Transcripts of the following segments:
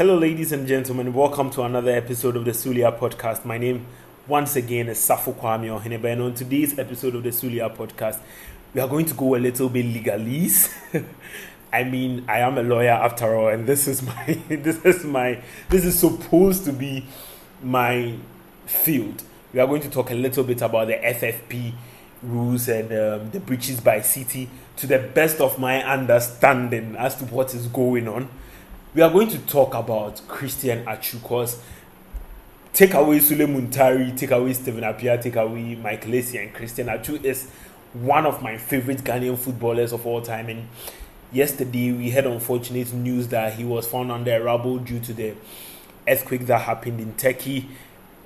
Hello, ladies and gentlemen. Welcome to another episode of the Sulia podcast. My name, once again, is Safo Kwame Oheneba, and on today's episode of the Sulia podcast, we are going to go a little bit legalese. I mean, I am a lawyer after all, and this is my this is my this is supposed to be my field. We are going to talk a little bit about the FFP rules and um, the breaches by City to the best of my understanding as to what is going on. We are going to talk about Christian because take away Sulley Muntari, take away Stephen Appiah, take away Michael Essien, and Christian Atsu is one of my favorite Ghanaian footballers of all time. And yesterday we had unfortunate news that he was found under rubble due to the earthquake that happened in Turkey.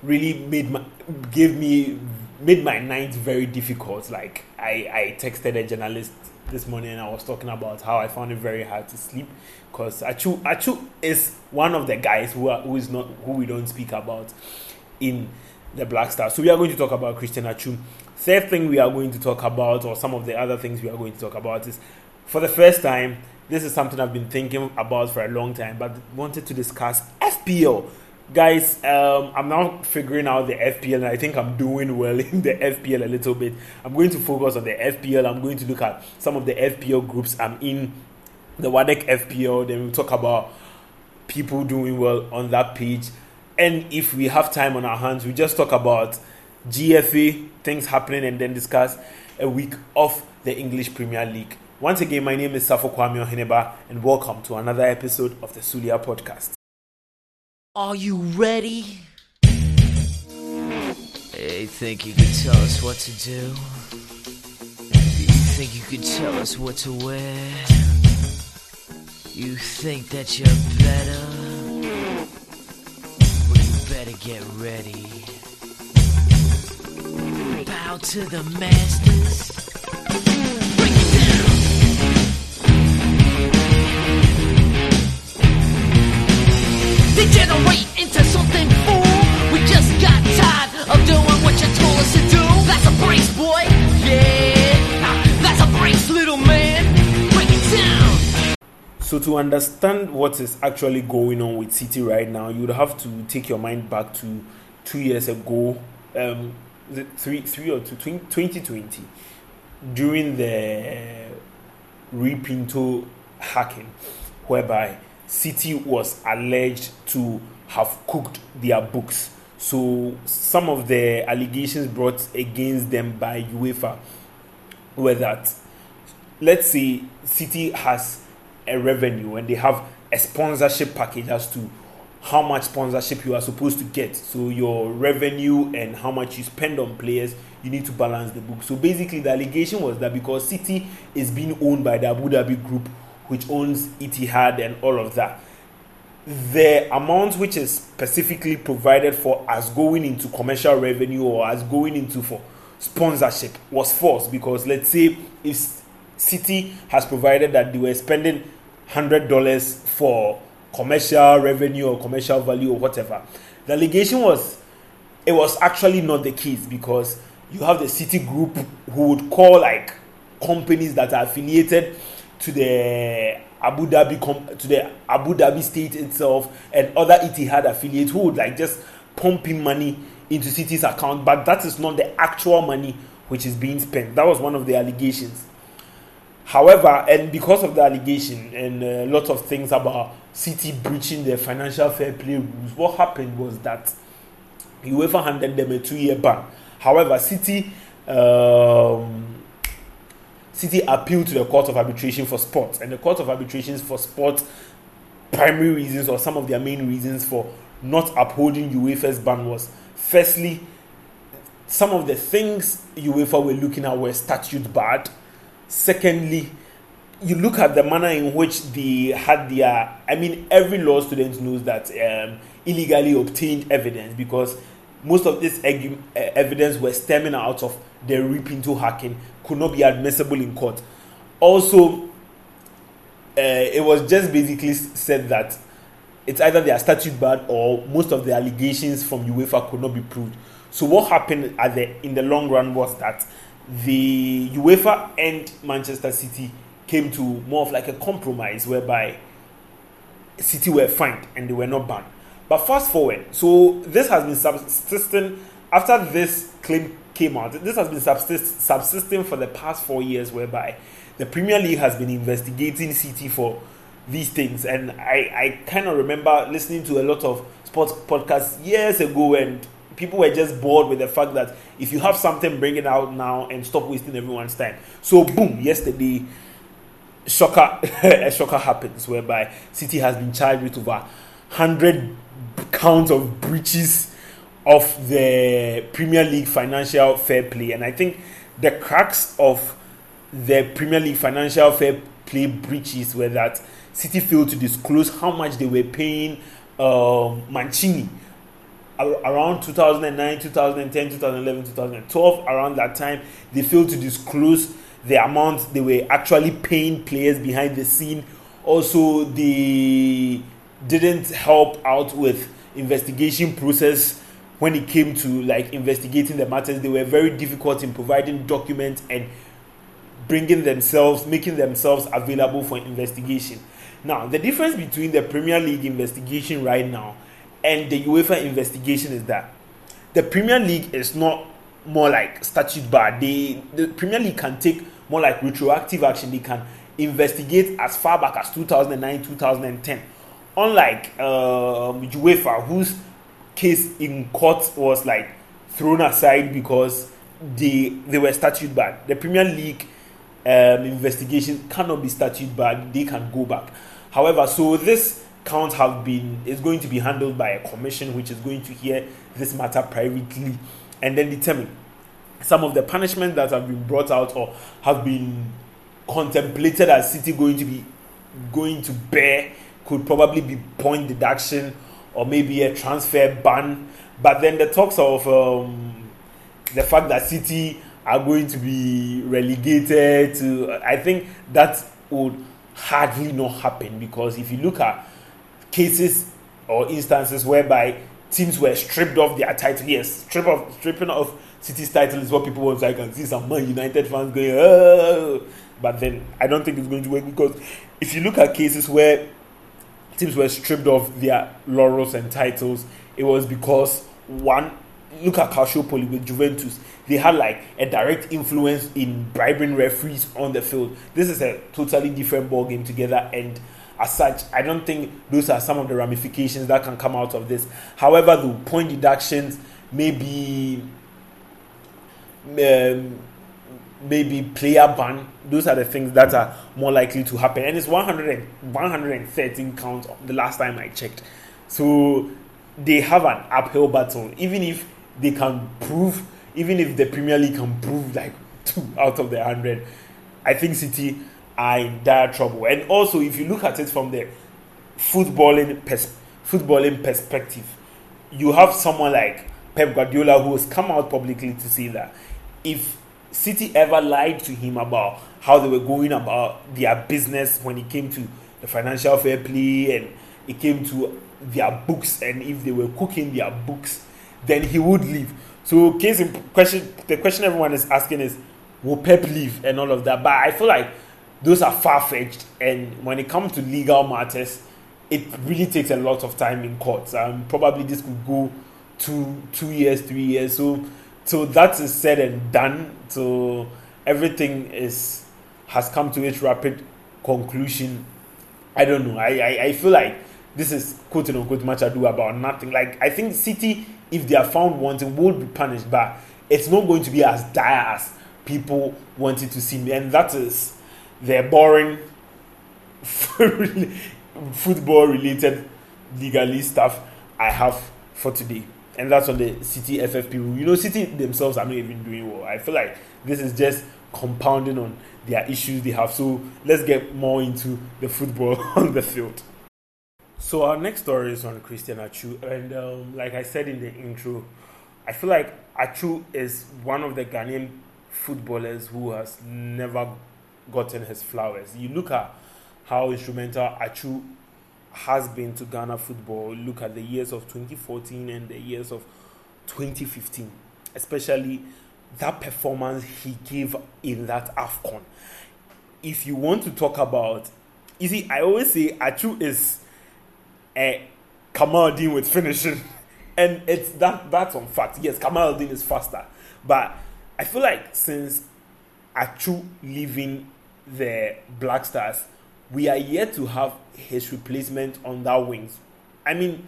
Really made my gave me made my night very difficult. Like I, I texted a journalist this morning and I was talking about how I found it very hard to sleep because Atsu Atsu is one of the guys who are, who is not who we don't speak about in the Black Stars. So we are going to talk about Christian Atsu. Third thing we are going to talk about, or some of the other things we are going to talk about, is for the first time. This is something I've been thinking about for a long time, but wanted to discuss FPL guys um, i'm now figuring out the fpl and i think i'm doing well in the fpl a little bit. I'm going to focus on the fpl i'm going to look at some of the fpl groups. I'm in the wadec fpl then we'll talk about people doing well on that page. And if we have time on our hands we just talk about gfa things happening and then discuss a week of the english premier league. Once again my name is safo kwame oheneba and welcome to another episode of the sulia podcast are you ready? Hey, think you could tell us what to do? You think you could tell us what to wear? You think that you're better? Well, you better get ready. Bow to the masters. Degenerate into something fool. We just got tired of doing what you told us to do. That's a brace, boy. Yeah, that's a brace, little man. Break it down. So to understand what is actually going on with City right now, you would have to take your mind back to two years ago, um, three, three or two, 2020, during the Rui Pinto hacking, whereby City was alleged to have cooked their books. So some of the allegations brought against them by UEFA were that let's say City has a revenue and they have a sponsorship package as to how much sponsorship you are supposed to get. So your revenue and how much you spend on players, you need to balance the book. So basically, the allegation was that because City is being owned by the Abu Dhabi group, which owns Etihad and all of that, the amount which is specifically provided for as going into commercial revenue or as going into for sponsorship was false because let's say if City has provided that they were spending hundred dollars for commercial revenue or commercial value or whatever, the allegation was it was actually not the case because you have the City group who would call like companies that are affiliated to the Abu Dhabi com- to the Abu Dhabi state itself and other Etihad affiliates who would like just pumping money into City's account, but that is not the actual money which is being spent. That was one of the allegations. However, and because of the allegation and a lot of things about City breaching the financial fair play rules, what happened was that UEFA handed them a two-year ban. However, City um, City appealed to the Court of Arbitration for Sports, and the Court of Arbitration for Sports primary reasons or some of their main reasons for not upholding UEFA's ban was firstly, some of the things UEFA were looking at were statute barred. Secondly, you look at the manner in which they had their I mean, every law student knows that um, illegally obtained evidence because most of this egu- uh, evidence were stemming out of the Rui Pinto hacking could not be admissible in court. Also, uh, it was just basically said that it's either they are statute barred or most of the allegations from UEFA could not be proved. So what happened at the in the long run was that the UEFA and Manchester City came to more of like a compromise whereby City were fined and they were not banned. But fast forward, so this has been subsisting after this claim came out. This has been subsist, subsisting for the past four years, whereby the Premier League has been investigating City for these things. And I, I kind of remember listening to a lot of sports podcasts years ago, and people were just bored with the fact that if you have something, bring it out now and stop wasting everyone's time. So, boom, yesterday, shocker, a shocker happens whereby City has been charged with over 100 counts of breaches of the Premier League financial fair play. And I think the cracks of the Premier League financial fair play breaches were that City failed to disclose how much they were paying um, Mancini around 2009, 2010, 2011, 2012. Around that time, they failed to disclose the amount they were actually paying players behind the scene. Also, they didn't help out with investigation process when it came to like investigating the matters. They were very difficult in providing documents and bringing themselves making themselves available for investigation. Now the difference between the premier league investigation right now and the uefa investigation is that the premier league is not more like statute bar they the premier league can take more like retroactive action. They can investigate as far back as 2009 2010 unlike um, UEFA, whose case in court was like thrown aside because they they were statute banned. The Premier League um, investigation cannot be statute banned; they can go back. However, so this count have been is going to be handled by a commission, which is going to hear this matter privately and then determine some of the punishments that have been brought out or have been contemplated as City going to be going to bear could probably be point deduction or maybe a transfer ban. But then the talks of um, the fact that City are going to be relegated to, I think that would hardly not happen because if you look at cases or instances whereby teams were stripped of their title, yes, strip of stripping off City's title is what people want. So I can see some Man United fans going, oh. but then I don't think it's going to work because if you look at cases where teams were stripped of their laurels and titles, it was because one, look at Calciopoli with Juventus. They had like a direct influence in bribing referees on the field. This is a totally different ball game together, and as such, I don't think those are some of the ramifications that can come out of this. However, the point deductions may be um, maybe player ban. Those are the things that are more likely to happen. And it's 100 and, 113 counts the last time I checked. So they have an uphill battle. Even if they can prove, even if the Premier League can prove like two out of the 100, I think City are in dire trouble. And also, if you look at it from the footballing, pers- footballing perspective, you have someone like Pep Guardiola who has come out publicly to say that if City ever lied to him about how they were going about their business when it came to the financial fair play and it came to their books and if they were cooking their books, then he would leave. So, case in question, the question everyone is asking is, will Pep leave and all of that? But I feel like those are far fetched, and when it comes to legal matters, it really takes a lot of time in courts. Um, probably this could go two two years, three years. So so that is said and done. So everything is has come to its rapid conclusion. I don't know. I, I, I feel like this is quote unquote much ado about nothing. Like I think City, if they are found wanting, will be punished, but it's not going to be as dire as people wanted to see me. And that is the boring football related legally stuff I have for today and that's on the City FFP rule. You know, City themselves are not even doing well. I feel like this is just compounding on their issues they have. So let's get more into the football on the field. So our next story is on Christian Atsu, and um, like I said in the intro, I feel like Atsu is one of the Ghanaian footballers who has never gotten his flowers. You look at how instrumental Atsu has been to Ghana football. Look at the years of 2014 and the years of 2015, especially that performance he gave in that AFCON. If you want to talk about, you see, I always say Atsu is uh, Kamaldeen with finishing, and it's that that's on fact. Yes, Kamaldeen is faster, but I feel like since Atsu leaving the Black Stars, we are yet to have his replacement on that wings. I mean,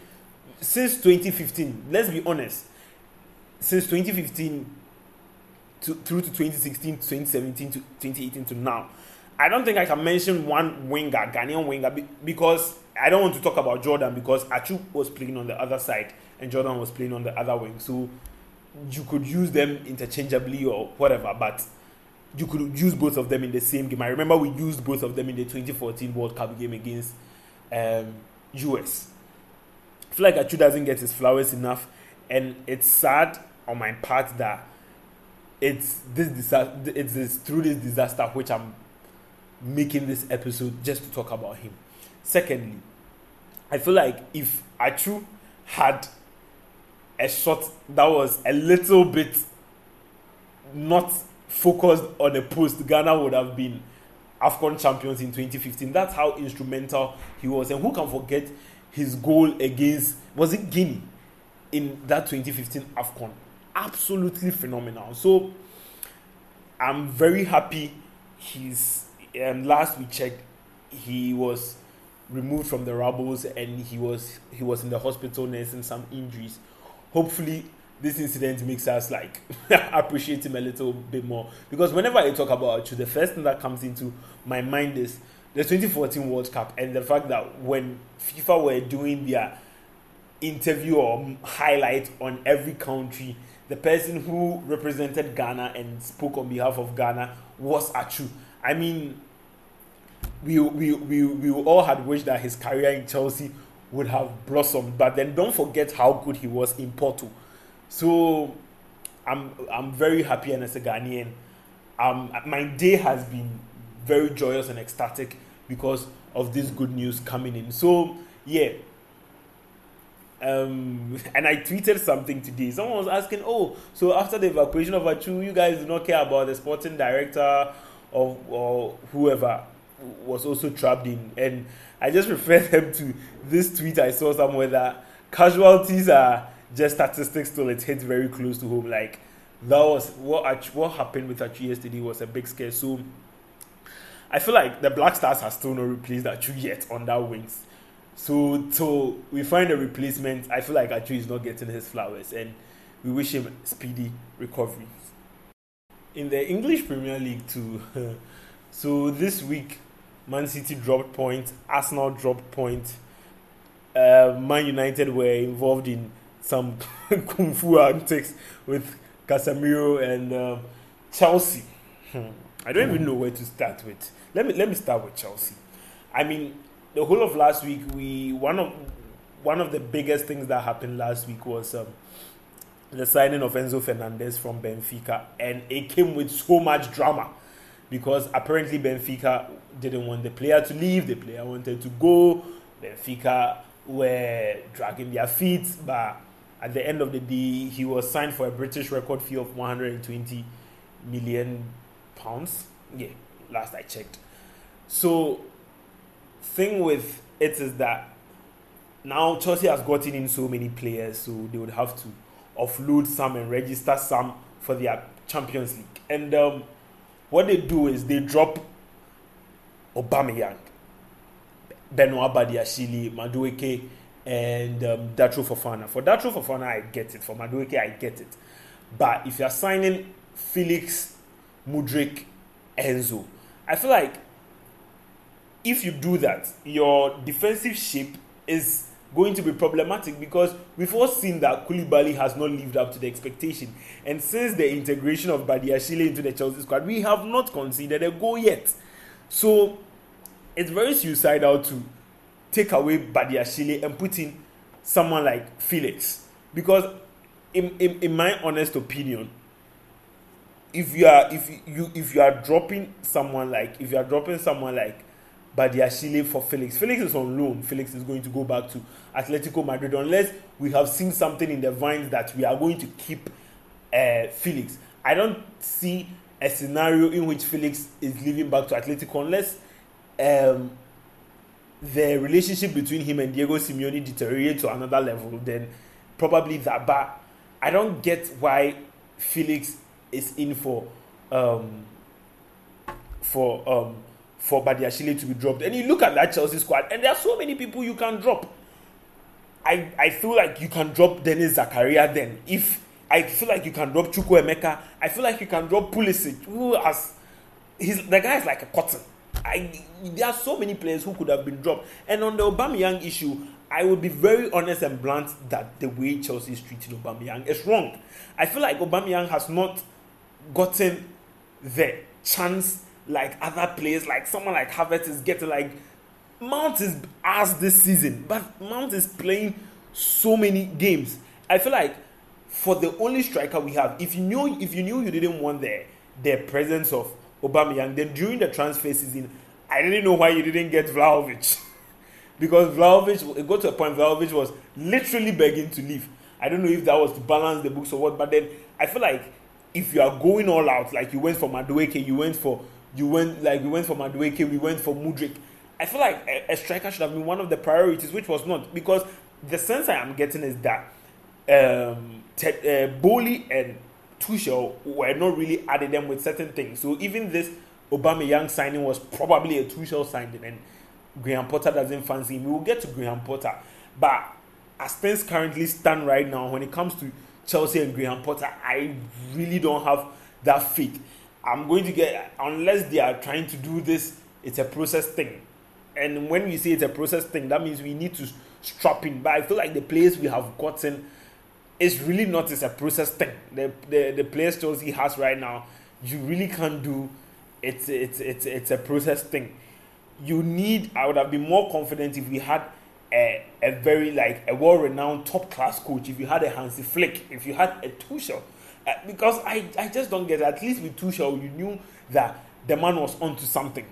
since 2015, let's be honest, since 2015 to, through to 2016, 2017 to 2018 to now, I don't think I can mention one winger, Ghanaian winger, because I don't want to talk about Jordan because Atsu was playing on the other side and Jordan was playing on the other wing. So you could use them interchangeably or whatever, but you could use both of them in the same game. I remember we used both of them in the 2014 World Cup game against um, US. I feel like Atsu doesn't get his flowers enough, and it's sad on my part that it's this disaster. It's this, through this disaster which I'm making this episode just to talk about him. Secondly, I feel like if Atsu had a shot that was a little bit not focused on a post, Ghana would have been AFCON champions in 2015. That's how instrumental he was. And who can forget his goal against, was it Guinea in that 2015 AFCON? Absolutely phenomenal. So I'm very happy he's, um, last we checked, he was removed from the rubbles and he was he was in the hospital nursing some injuries. Hopefully this incident makes us like appreciate him a little bit more because whenever I talk about you, the first thing that comes into my mind is the 2014 World Cup and the fact that when FIFA were doing their interview or highlight on every country, the person who represented Ghana and spoke on behalf of Ghana was Atsu. I mean, we, we, we, we all had wished that his career in Chelsea would have blossomed, but then don't forget how good he was in Porto so I'm I'm very happy and as a Ghanaian, um, my day has been very joyous and ecstatic because of this good news coming in. So yeah. Um, and I tweeted something today. Someone was asking, "Oh, so after the evacuation of Atsu, you guys do not care about the sporting director of or whoever was also trapped in?" And I just referred them to this tweet I saw somewhere that casualties are just statistics till it hits very close to home. Like that was what what happened with Atsu yesterday was a big scare. So I feel like the Black Stars have still not replaced Atsu yet on that wings. So till we find a replacement, I feel like Atsu is not getting his flowers, and we wish him speedy recovery. In the English Premier League too, so this week Man City dropped points, Arsenal dropped points, uh, Man United were involved in some kung fu antics with Casemiro and um, Chelsea. Hmm. I don't even know where to start with. Let me let me start with Chelsea. I mean, the whole of last week, we one of one of the biggest things that happened last week was um, the signing of Enzo Fernandez from Benfica, and it came with so much drama because apparently Benfica didn't want the player to leave, the player wanted to go. Benfica were dragging their feet, but at the end of the day, he was signed for a British record fee of 120 million pounds. Yeah, last I checked. So, thing with it is that now Chelsea has gotten in so many players, so they would have to offload some and register some for their Champions League. And um, what they do is they drop Aubameyang, Benoit Badiashile, Madueke, and um, Datro Fofana. For Datro Fofana, I get it. For Madueke, I get it. But if you're signing Felix, Mudrik, Enzo, I feel like if you do that, your defensive shape is going to be problematic because we've all seen that Koulibaly has not lived up to the expectation. And since the integration of Badiashile into the Chelsea squad, we have not conceded a goal yet. So it's very suicidal to take away Badiashile and put in someone like Felix. Because in, in, in my honest opinion, if you are if you if you are dropping someone like if you are dropping someone like Badiashile for Felix, Felix is on loan. Felix is going to go back to Atletico Madrid unless we have seen something in the vines that we are going to keep uh, Felix. I don't see a scenario in which Felix is leaving back to Atletico unless um, the relationship between him and Diego Simeone deteriorate to another level, then probably that. But I don't get why Felix is in for um, for um, for Badiashile to be dropped. And you look at that Chelsea squad, and there are so many people you can drop. I, I feel like you can drop Denis Zakaria then. If I feel like you can drop Chukwuemeka, Emeka, I feel like you can drop Pulisic, who has he's the guy is like a cotton. I there are so many players who could have been dropped. And on the Aubameyang issue, I would be very honest and blunt that the way Chelsea is treating Aubameyang is wrong. I feel like Aubameyang has not gotten the chance like other players, like someone like Havertz is getting like Mount is asked this season, but Mount is playing so many games. I feel like for the only striker we have, if you knew if you knew you didn't want the the presence of Aubameyang, then during the transfer season, I didn't know why you didn't get Vlahovic. because Vlahovic, it got to a point Vlahovic was literally begging to leave. I don't know if that was to balance the books or what, but then I feel like if you are going all out, like you went for Madueke, you went for you went like we went for Madueke, we went for Mudrik. I feel like a, a, striker should have been one of the priorities, which was not because the sense I am getting is that um, Te- uh, Boehly and Tuchel were not really adding them with certain things. So even this Aubameyang signing was probably a Tuchel signing, and Graham Potter doesn't fancy him. We will get to Graham Potter, but as things currently stand right now, when it comes to Chelsea and Graham Potter, I really don't have that faith. I'm going to get unless they are trying to do this. It's a process thing, and when we say it's a process thing, that means we need to strap in. But I feel like the players we have gotten is really not it's a process thing. The the the players Chelsea has right now, you really can't do. It's it's it's it's a process thing. You need. I would have been more confident if we had a, a very like a well-renowned top-class coach. If you had a Hansi Flick, if you had a Tuchel, uh, because I I just don't get. It. At least with Tuchel, you knew that the man was onto something.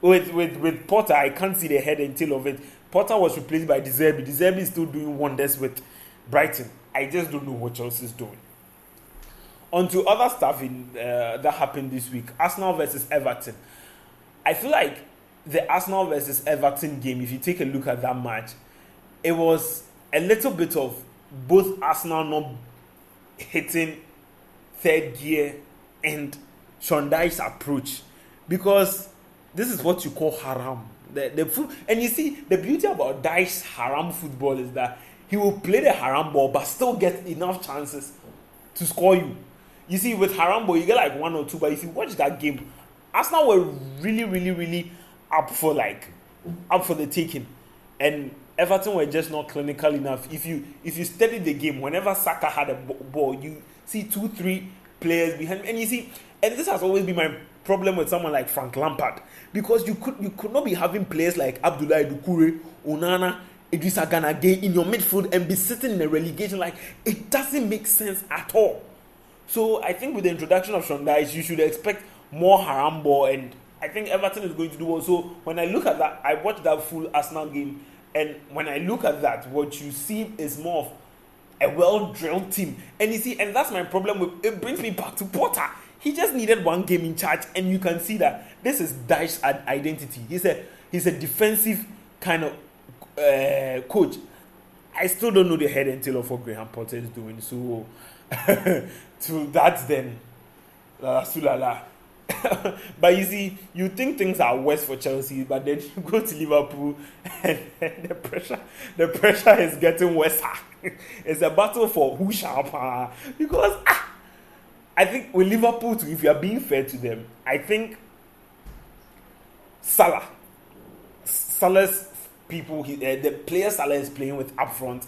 With with with Potter, I can't see the head and tail of it. Potter was replaced by De Zerbi. De Zerbi is still doing wonders with Brighton. I just don't know what Chelsea is doing. On to other stuff in uh, that happened this week. Arsenal versus Everton. I feel like the Arsenal versus Everton game, if you take a look at that match, it was a little bit of both Arsenal not hitting third gear and Dyche's approach because this is what you call haram. The, the and you see the beauty about Dyche's haram football is that he will play the haram ball but still get enough chances to score you. You see, with haram ball, you get like one or two, but if you watch that game, Arsenal were really, really, really up for like up for the taking, and Everton were just not clinical enough. If you if you study the game, whenever Saka had a ball, you see two, three players behind, and you see, and this has always been my problem with someone like Frank Lampard because you could you could not be having players like Abdoulaye Doucouré, Onana, Idrissa Gana Gueye in your midfield and be sitting in a relegation like it doesn't make sense at all. So I think with the introduction of Sean Dyche, you should expect more haram ball and I think Everton is going to do well. So when I look at that, I watched that full Arsenal game, and when I look at that, what you see is more of a well drilled team. And you see, and that's my problem with it brings me back to Potter. He just needed one game in charge, and you can see that this is Dyche's identity. He's a he's a defensive kind of uh, coach. I still don't know the head and tail of what Graham Potter is doing. So to that then, uh, sulala. but you see, you think things are worse for Chelsea, but then you go to Liverpool and, and the pressure, the pressure is getting worse. it's a battle for who shall power because ah, I think with Liverpool, too, if you are being fair to them, I think Salah, Salah's people, he, uh, the player Salah is playing with up front,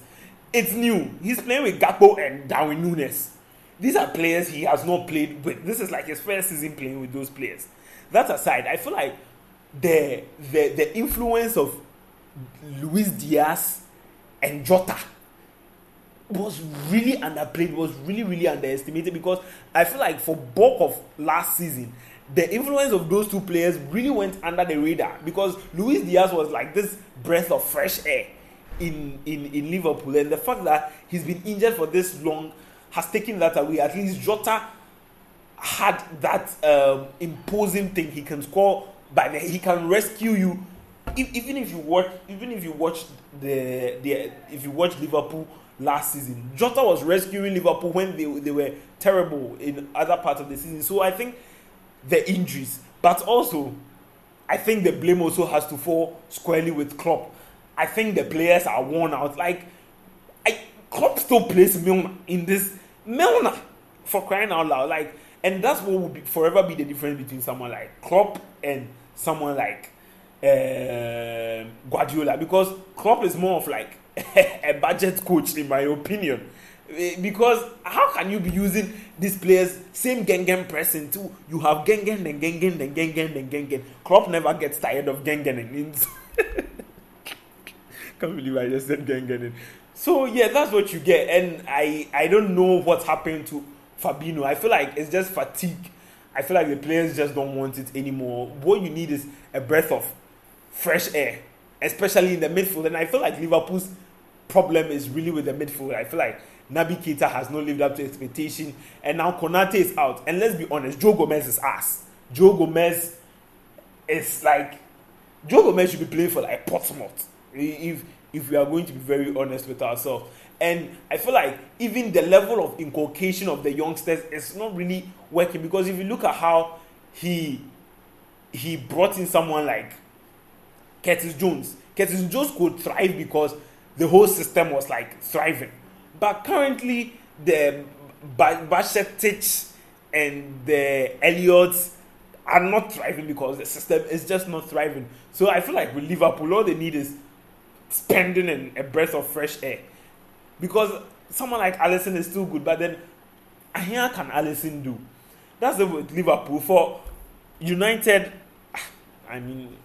it's new. He's playing with Gakpo and Darwin Núñez these are players he has not played with. This is like his first season playing with those players. That aside, I feel like the the the influence of Luis Diaz and Jota was really underplayed, was really, really underestimated because I feel like for bulk of last season, the influence of those two players really went under the radar because Luis Diaz was like this breath of fresh air in, in, in Liverpool. And the fact that he's been injured for this long has taken that away. At least Jota had that um, imposing thing. He can score the, he can rescue you if, even if you watch, even if you watch the the if you watch Liverpool last season, Jota was rescuing Liverpool when they they were terrible in other parts of the season. So I think the injuries, but also I think the blame also has to fall squarely with Klopp. I think the players are worn out. Like, I Klopp still plays Milner in this Milner for crying out loud. Like, and that's what will be, forever be the difference between someone like Klopp and someone like uh, Guardiola because Klopp is more of like a budget coach in my opinion. Eh, because how can you be using these players same Gengen pressing too? You have Gengen then Gengen then Gengen then Gengen. Klopp never gets tired of Gengen. And ins. Can't believe I just said Gengen. So yeah, that's what you get, and I I don't know what's happened to Fabinho. I feel like it's just fatigue. I feel like the players just don't want it anymore. What you need is a breath of fresh air, especially in the midfield. And I feel like Liverpool's problem is really with the midfield. I feel like Naby Keita has not lived up to expectation, and now Konate is out. And let's be honest, Joe Gomez is ass. Joe Gomez is like Joe Gomez should be playing for like Portsmouth. If if we are going to be very honest with ourselves. And I feel like even the level of inculcation of the youngsters is not really working because if you look at how he he brought in someone like Curtis Jones, Curtis Jones could thrive because the whole system was like thriving. But currently, the Bajcetic and the Elliotts are not thriving because the system is just not thriving. So I feel like with Liverpool, all they need is spending and a breath of fresh air. Because someone like Alisson is still good, but then how can Alisson do? That's the with Liverpool. For United, I mean,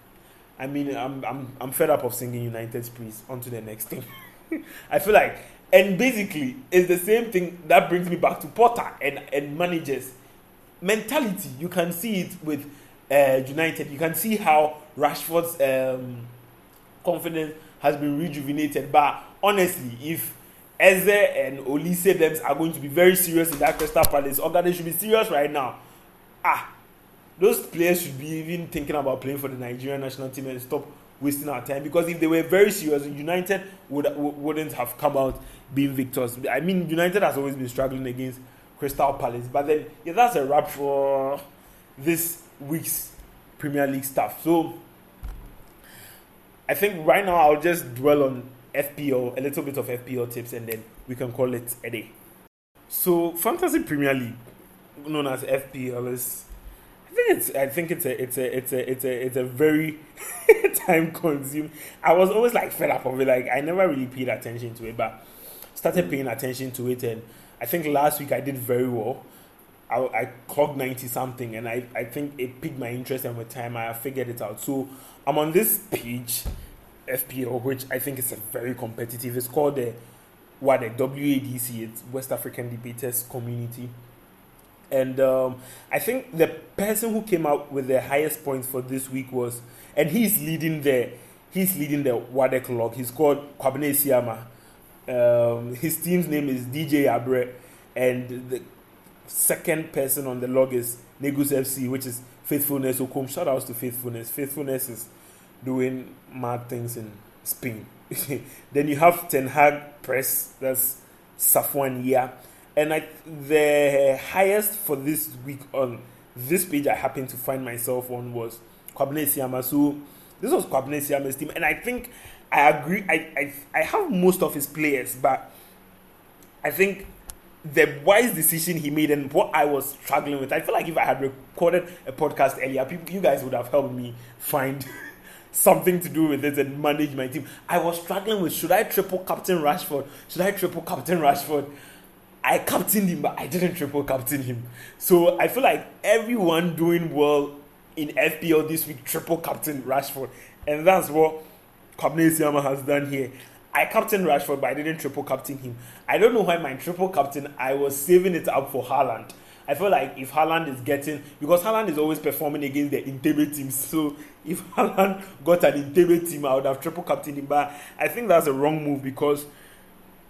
I mean, I'm I'm I'm fed up of singing United's praise. On to the next thing. I feel like and basically, it's the same thing that brings me back to Potter and, and managers. Mentality, you can see it with uh, United. You can see how Rashford's um, confidence has been rejuvenated. But honestly, if Eze and Olise them are going to be very serious in that Crystal Palace, or they should be serious right now. Ah, those players should be even thinking about playing for the Nigerian national team and stop wasting our time because if they were very serious, United would wouldn't have come out being victors. I mean, United has always been struggling against Crystal Palace, but then yeah, that's a wrap for this week's Premier League stuff. So I think right now I'll just dwell on FPL, a little bit of FPL tips, and then we can call it a day. So Fantasy Premier League, known as FPL, is think it's I think it's a it's a it's a it's a it's a very time consuming. I was always like fed up of it. Like I never really paid attention to it, but started mm. paying attention to it, and I think last week I did very well. I, I clocked ninety something, and I I think it piqued my interest, and with time I figured it out. So I'm on this page, FPO, which I think is a very competitive. It's called the what the WADC. It's West African Debaters Community and um, I think the person who came out with the highest points for this week was, and he's leading the he's leading the WADEC log. He's called Kwabena Siama. Um, his team's name is DJ Abre, and the second person on the log is Negus FC, which is Faithfulness Okom. Shout outs to Faithfulness. Faithfulness is doing mad things in Spain. then you have Ten Hag Press, that's Safwan Yia and I, the highest for this week on this page I happened to find myself on was Kwabena Siama. This was Kwabena Siama's team, and I think I agree. I, I I have most of his players, but I think the wise decision he made and what I was struggling with. I feel like if I had recorded a podcast earlier, people, you guys would have helped me find something to do with it and manage my team. I was struggling with should I triple captain Rashford? Should I triple captain Rashford? I captained him, but I didn't triple captain him. So I feel like everyone doing well in FPL this week triple captain Rashford, and that's what Siama has done here. I captain Rashford, but I didn't triple captain him. I don't know why my triple captain I was saving it up for Haaland. I feel like if Haaland is getting because Haaland is always performing against the Entebbe teams, so if Haaland got an Entebbe team, I would have triple captained him. But I think that's a wrong move because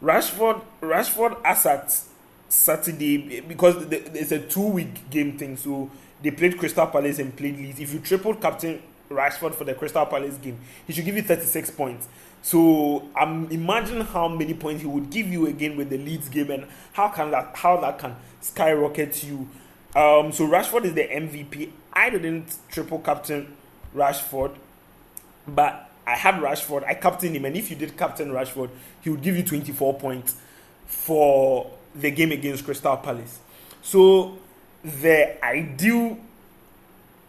Rashford, Rashford as at Saturday because it's a two week game thing. So they played Crystal Palace and played Leeds. If you triple captain Rashford for the Crystal Palace game, he should give you 36 points. So I'm imagine how many points he would give you again with the Leeds game and how can that how that can skyrocket you. Um, so Rashford is the MVP. I didn't triple captain Rashford, but I had Rashford. I captained him, and if you did captain Rashford, he would give you 24 points for the game against Crystal Palace. So the ideal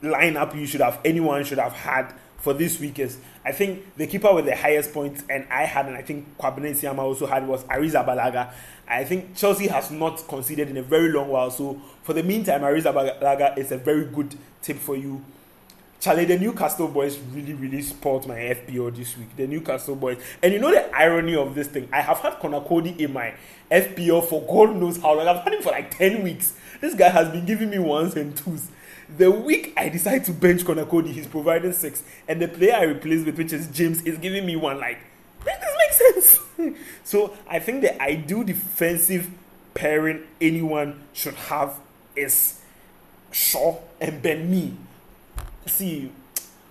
lineup you should have anyone should have had for this week is I think the keeper with the highest points and I had and I think Kwabena Siama also had was Arrizabalaga. I think Chelsea has not conceded in a very long while. So for the meantime, Arrizabalaga is a very good tip for you. Charlie, the Newcastle boys really, really spoiled my FPL this week. The Newcastle boys. And you know the irony of this thing? I have had Conor Coady in my FPL for God knows how long. I've had him for like 10 weeks. This guy has been giving me ones and twos. The week I decide to bench Conor Coady, he's providing six. And the player I replace with, which is James, is giving me one. Like, this makes sense. so I think the ideal defensive pairing anyone should have is Shaw and Ben Mee. See,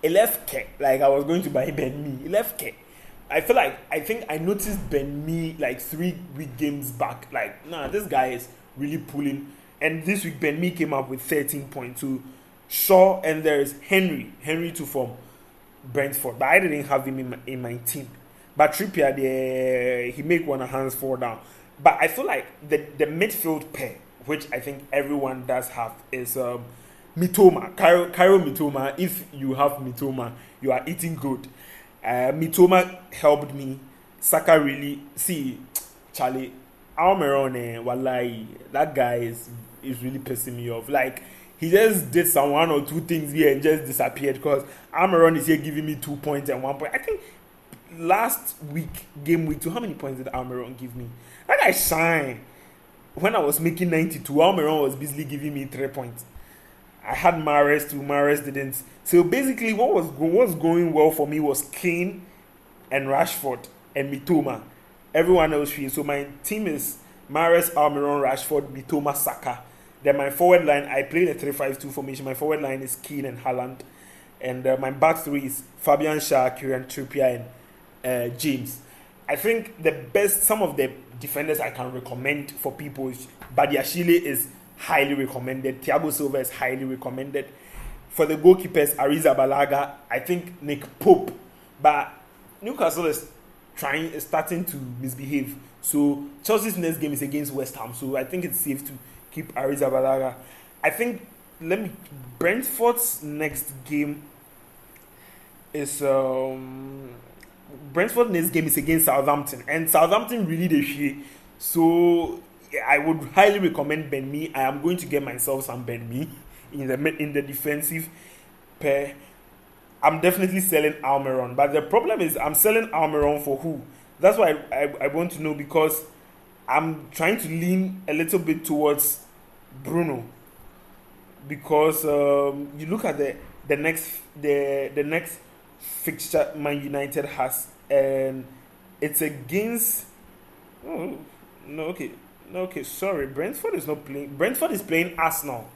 K. Like I was going to buy Ben left K. I feel like I think I noticed Ben Mee like three week games back. Like, nah, this guy is really pulling. And this week Ben Mee came up with 13.2. Shaw and there's Henry. Henry to form Brentford. But I didn't have him in my, in my team. But Trippier, he make one hands fall down. But I feel like the, the midfield pair, which I think everyone does have, is um, Mitoma. Kaoru, Mitoma. If you have Mitoma, you are eating good. Uh, Mitoma helped me. Saka really see Charlie Almiron. Eh, wallahi, that guy is is really pissing me off. Like he just did some one or two things here and just disappeared because Almiron is here giving me two points and one point. I think last week, game week two, how many points did Almiron give me? That guy shine. When I was making 92, Almiron was busily giving me three points. I had Mahrez too, Mahrez didn't. So basically, what was what was going well for me was Kane and Rashford and Mitoma. Everyone else free. So my team is Mahrez, Almiron, Rashford, Mitoma, Saka. Then my forward line, I play the 3-5-2 formation. My forward line is Keane and Haaland. And uh, my back three is Fabian Schär, Kieran Trippier, and uh, James. I think the best, some of the defenders I can recommend for people is Badiashile is highly recommended. Thiago Silva is highly recommended. For the goalkeepers, Arrizabalaga, I think Nick Pope. But Newcastle is trying, is starting to misbehave. So Chelsea's next game is against West Ham. So I think it's safe to keep Arrizabalaga. I think let me Brentford's next game is um Brentford next game is against Southampton, and Southampton really the shit. So I would highly recommend Ben Mee. I am going to get myself some Ben Mee in the in the defensive pair. I'm definitely selling Almiron, but the problem is I'm selling Almiron for who? That's why I, I, I want to know because I'm trying to lean a little bit towards Bruno because um, you look at the the next the the next fixture Man United has, and it's against. Oh, no, okay, okay. Sorry, Brentford is not playing. Brentford is playing Arsenal.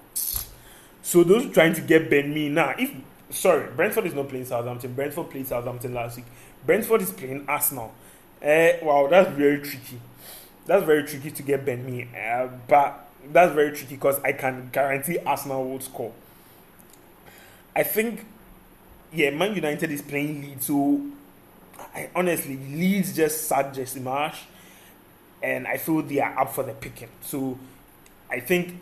So those trying to get Ben Mee now. If sorry, Brentford is not playing Southampton. Brentford played Southampton last week. Brentford is playing Arsenal. Uh, wow, that's very tricky. That's very tricky to get Ben Mee. Uh, but that's very tricky because I can guarantee Arsenal will score. I think yeah, Man United is playing Leeds, so I honestly Leeds just sacked Jesse Marsch, and I feel they are up for the picking. So I think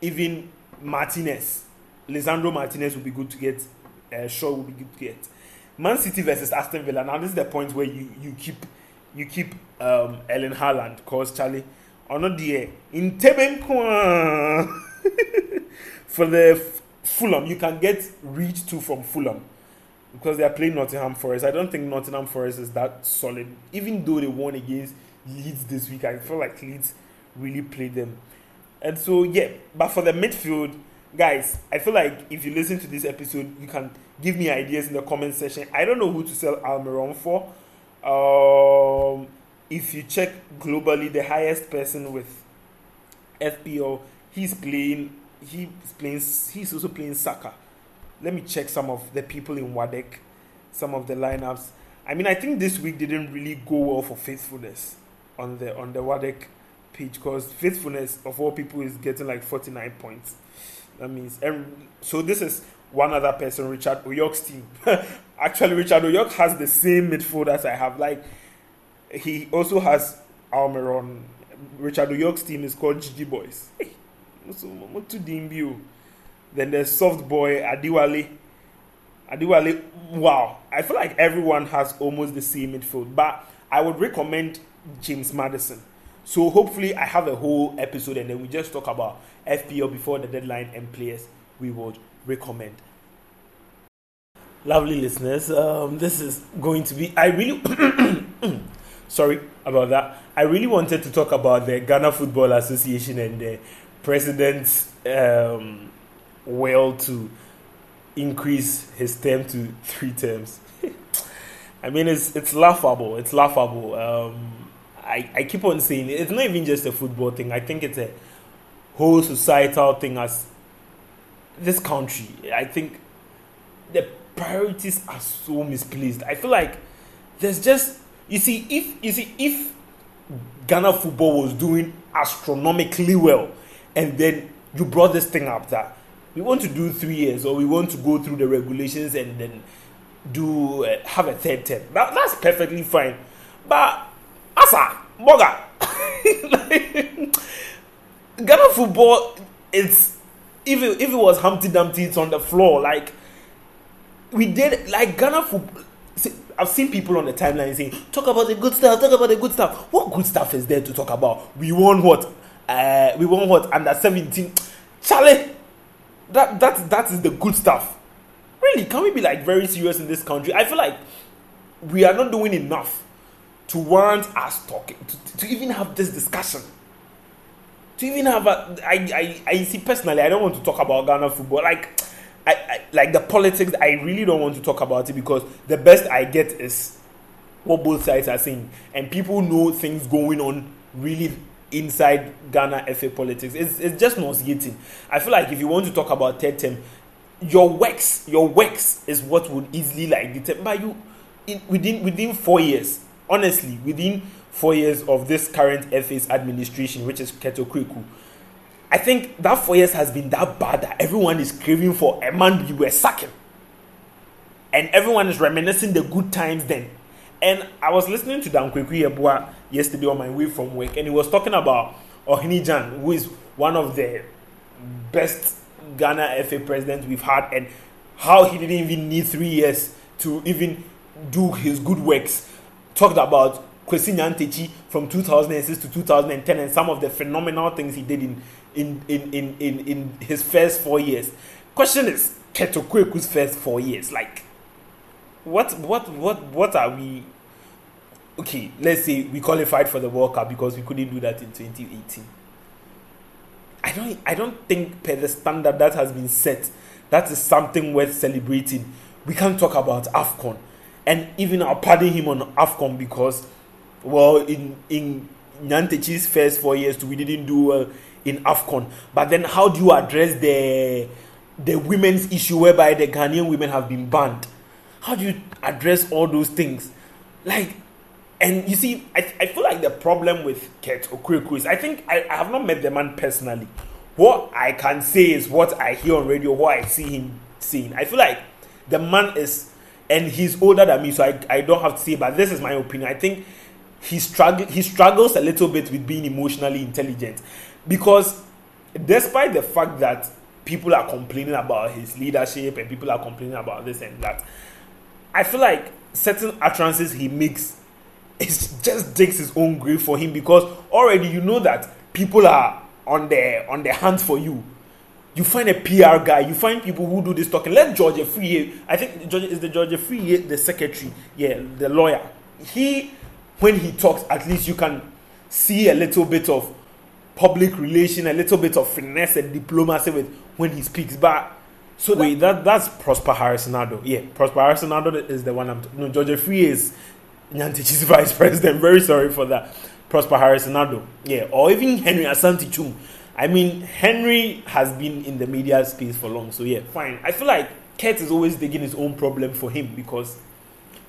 even Martinez, Lisandro Martinez will be good to get. Uh, Shaw will be good to get. Man City versus Aston Villa. Now this is the point where you you keep you keep um, Erling Haaland, cause Charlie, not the in Teben for the Fulham. You can get Reed two from Fulham because they are playing Nottingham Forest. I don't think Nottingham Forest is that solid. Even though they won against Leeds this week, I feel like Leeds really played them. And so yeah, but for the midfield, guys, I feel like if you listen to this episode, you can give me ideas in the comment section. I don't know who to sell Almiron for. Um, if you check globally, the highest person with FPL, he's playing. He's playing. He's also playing soccer. let me check some of the people in Wadek, some of the lineups. I mean, I think this week didn't really go well for faithfulness on the on the Wadek page because faithfulness of all people is getting like 49 points. That means every, so. This is one other person, Richard Oyok's team. Actually, Richard Oyok has the same midfield as I have. Like he also has Almiron. Richard Oyok's team is called GG Boys. Oh. Then there's Soft Boy Adiwale. Adiwale, wow. I feel like everyone has almost the same midfield, but I would recommend James Maddison. So hopefully I have a whole episode and then we just talk about FPL before the deadline and players we would recommend. Lovely listeners, um, this is going to be. I really, sorry about that. I really wanted to talk about the Ghana Football Association and the president's um, will to increase his term to three terms. I mean, it's it's laughable. It's laughable. Um, I, I keep on saying it's not even just a football thing. I think it's a whole societal thing as this country. I think the priorities are so misplaced. I feel like there's just you see if you see if Ghana football was doing astronomically well and then you brought this thing up that we want to do three years or we want to go through the regulations and then do uh, have a third term. That, that's perfectly fine. But Asa, Boga, Ghana football, it's if it, if it was Humpty Dumpty, it's on the floor. Like we did, like Ghana football. I've seen people on the timeline saying, "Talk about the good stuff. Talk about the good stuff." What good stuff is there to talk about? We won what? Uh, we won what? Under seventeen. Charlie, that that that is the good stuff. Really, can we be like very serious in this country? I feel like we are not doing enough to warrant us talking to, to even have this discussion. To even have a I, I I see personally I don't want to talk about Ghana football. Like I, I like the politics I really don't want to talk about it because the best I get is what both sides are saying. And people know things going on really inside Ghana FA politics. It's, it's just nauseating. I feel like if you want to talk about third term your works your works is what would easily like determine but you in, within within four years honestly, within four years of this current FA's administration, which is Keto I think that four years has been that bad that everyone is craving for a man you were sacking. And everyone is reminiscing the good times then. And I was listening to Dan Kweku Yeboah yesterday on my way from work, and he was talking about Ohinijan, who is one of the best Ghana FA presidents we've had, and how he didn't even need three years to even do his good works talked about Kwesi Nyantakyi from 2006 to 2010 and some of the phenomenal things he did in in in in in, in his first four years. Question is Kurt Okraku's first four years. Like what what what what are we okay, let's say we qualified for the World Cup because we couldn't do that in 2018. I don't I don't think per the standard that has been set, that is something worth celebrating. We can't talk about AFCON and even I'll pardon him on AFCON because, well, in in Nyantakyi's first four years, we didn't do well in AFCON. But then, how do you address the the women's issue whereby the Ghanaian women have been banned? How do you address all those things? Like, and you see, I, I feel like the problem with Kurt Okraku is I think I, I have not met the man personally. What I can say is what I hear on radio, what I see him saying. I feel like the man is and he's older than me, so I, I don't have to say, but this is my opinion. I think he struggle he struggles a little bit with being emotionally intelligent because despite the fact that people are complaining about his leadership and people are complaining about this and that, I feel like certain utterances he makes it just digs his own grave for him because already you know that people are on the on the hunt for you you find a PR guy, you find people who do this talking. Let George Afriyie, I think George is the George Afriyie, the secretary, yeah, the lawyer. He, when he talks, at least you can see a little bit of public relation, a little bit of finesse and diplomacy with when he speaks. But so wait, that that's Prosper Harrison Addo. Yeah, Prosper Harrison Addo is the one I'm. T- no, George Afriyie is Nyantakyi's vice president. Very sorry for that. Prosper Harrison Addo. Yeah, or even Henry Asante Twum I mean, Henry has been in the media space for long, so yeah, fine. I feel like Kurt is always digging his own problem for him because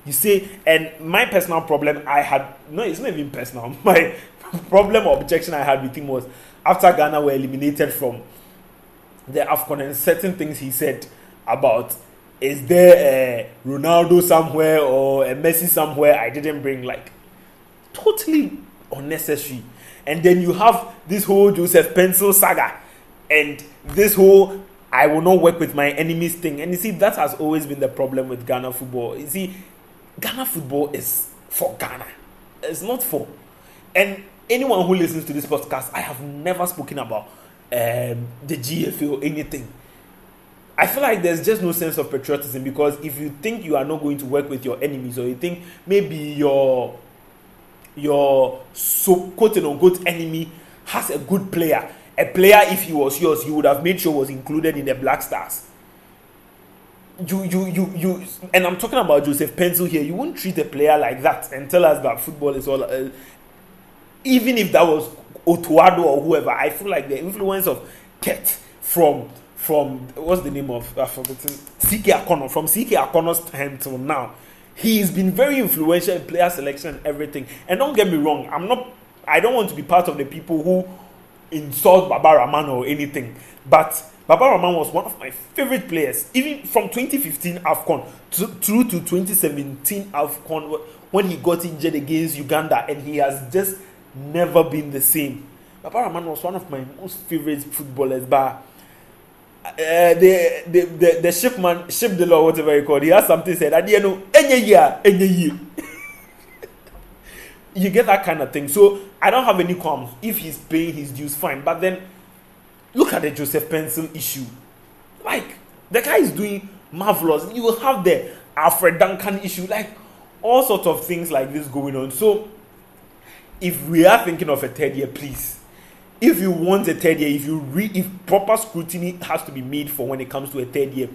you say, and my personal problem I had no, it's not even personal. My problem or objection I had with him was after Ghana were eliminated from the AFCON and certain things he said about is there a Ronaldo somewhere or a Messi somewhere I didn't bring like totally unnecessary. And then you have this whole Joseph Paintsil saga and this whole I will not work with my enemies thing. And you see, that has always been the problem with Ghana football. You see, Ghana football is for Ghana. It's not for. And anyone who listens to this podcast, I have never spoken about um, the GFA or anything. I feel like there's just no sense of patriotism because if you think you are not going to work with your enemies or you think maybe your your so quote unquote enemy has a good player, a player if he was yours, you would have made sure was included in the Black Stars. You you you you and I'm talking about Joseph Paintsil here. You won't treat a player like that and tell us that football is all. Uh, even if that was Otto Addo or whoever, I feel like the influence of Ket from from what's the name of I've forgotten CK Akonnor from CK Akonnor's time till now, he's been very influential in player selection and everything. And don't get me wrong, I'm not I don't want to be part of the people who insult Baba Rahman or anything, but Baba Rahman was one of my favorite players, even from 2015 AFCON through to 2017 AFCON when he got injured against Uganda, and he has just never been the same. Baba Rahman was one of my most favorite footballers, but uh, the, the the shipman ship the law whatever you call it, he has something said the end of any year any year you get that kind of thing. So i don't have any qualms. If he's paying his dues fine. But then look at the joseph Paintsil issue. Like the guy is doing marvelous. You will have the alfred duncan issue like all sorts of things like this going on. So if we are thinking of a third year please if you want a third year, if you read, if proper scrutiny has to be made for when it comes to a third year,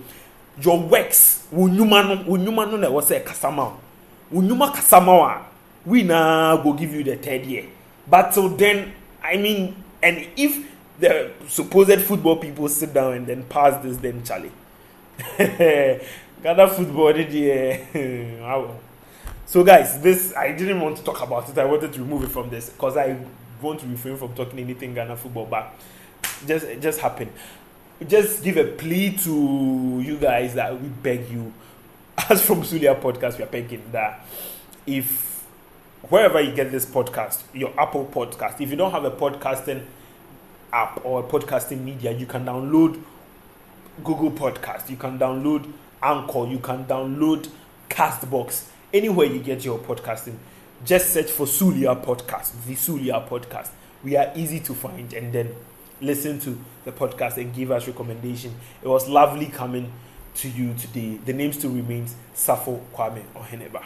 your works wunyuma no wunyuma no na ɛwɔ sɛ kasama wunyuma kasama a we na go give you the third year. But till then i mean and if the supposed football people sit down and then pass this then charlie. Ghana football did yeah so guys this i didn't want to talk about it. I wanted to remove it from this because i want to refrain from talking anything Ghana football, but just it just happened. Just give a plea to you guys that we beg you, as from Sulia Podcast, we are begging that if wherever you get this podcast, your Apple podcast, if you don't have a podcasting app or podcasting media, you can download Google Podcast, you can download Anchor, you can download Castbox, anywhere you get your podcasting just search for Sulia Podcast, the Sulia Podcast. We are easy to find and then listen to the podcast and give us recommendation. It was lovely coming to you today. The name still remains Safo Kwame Oheneba.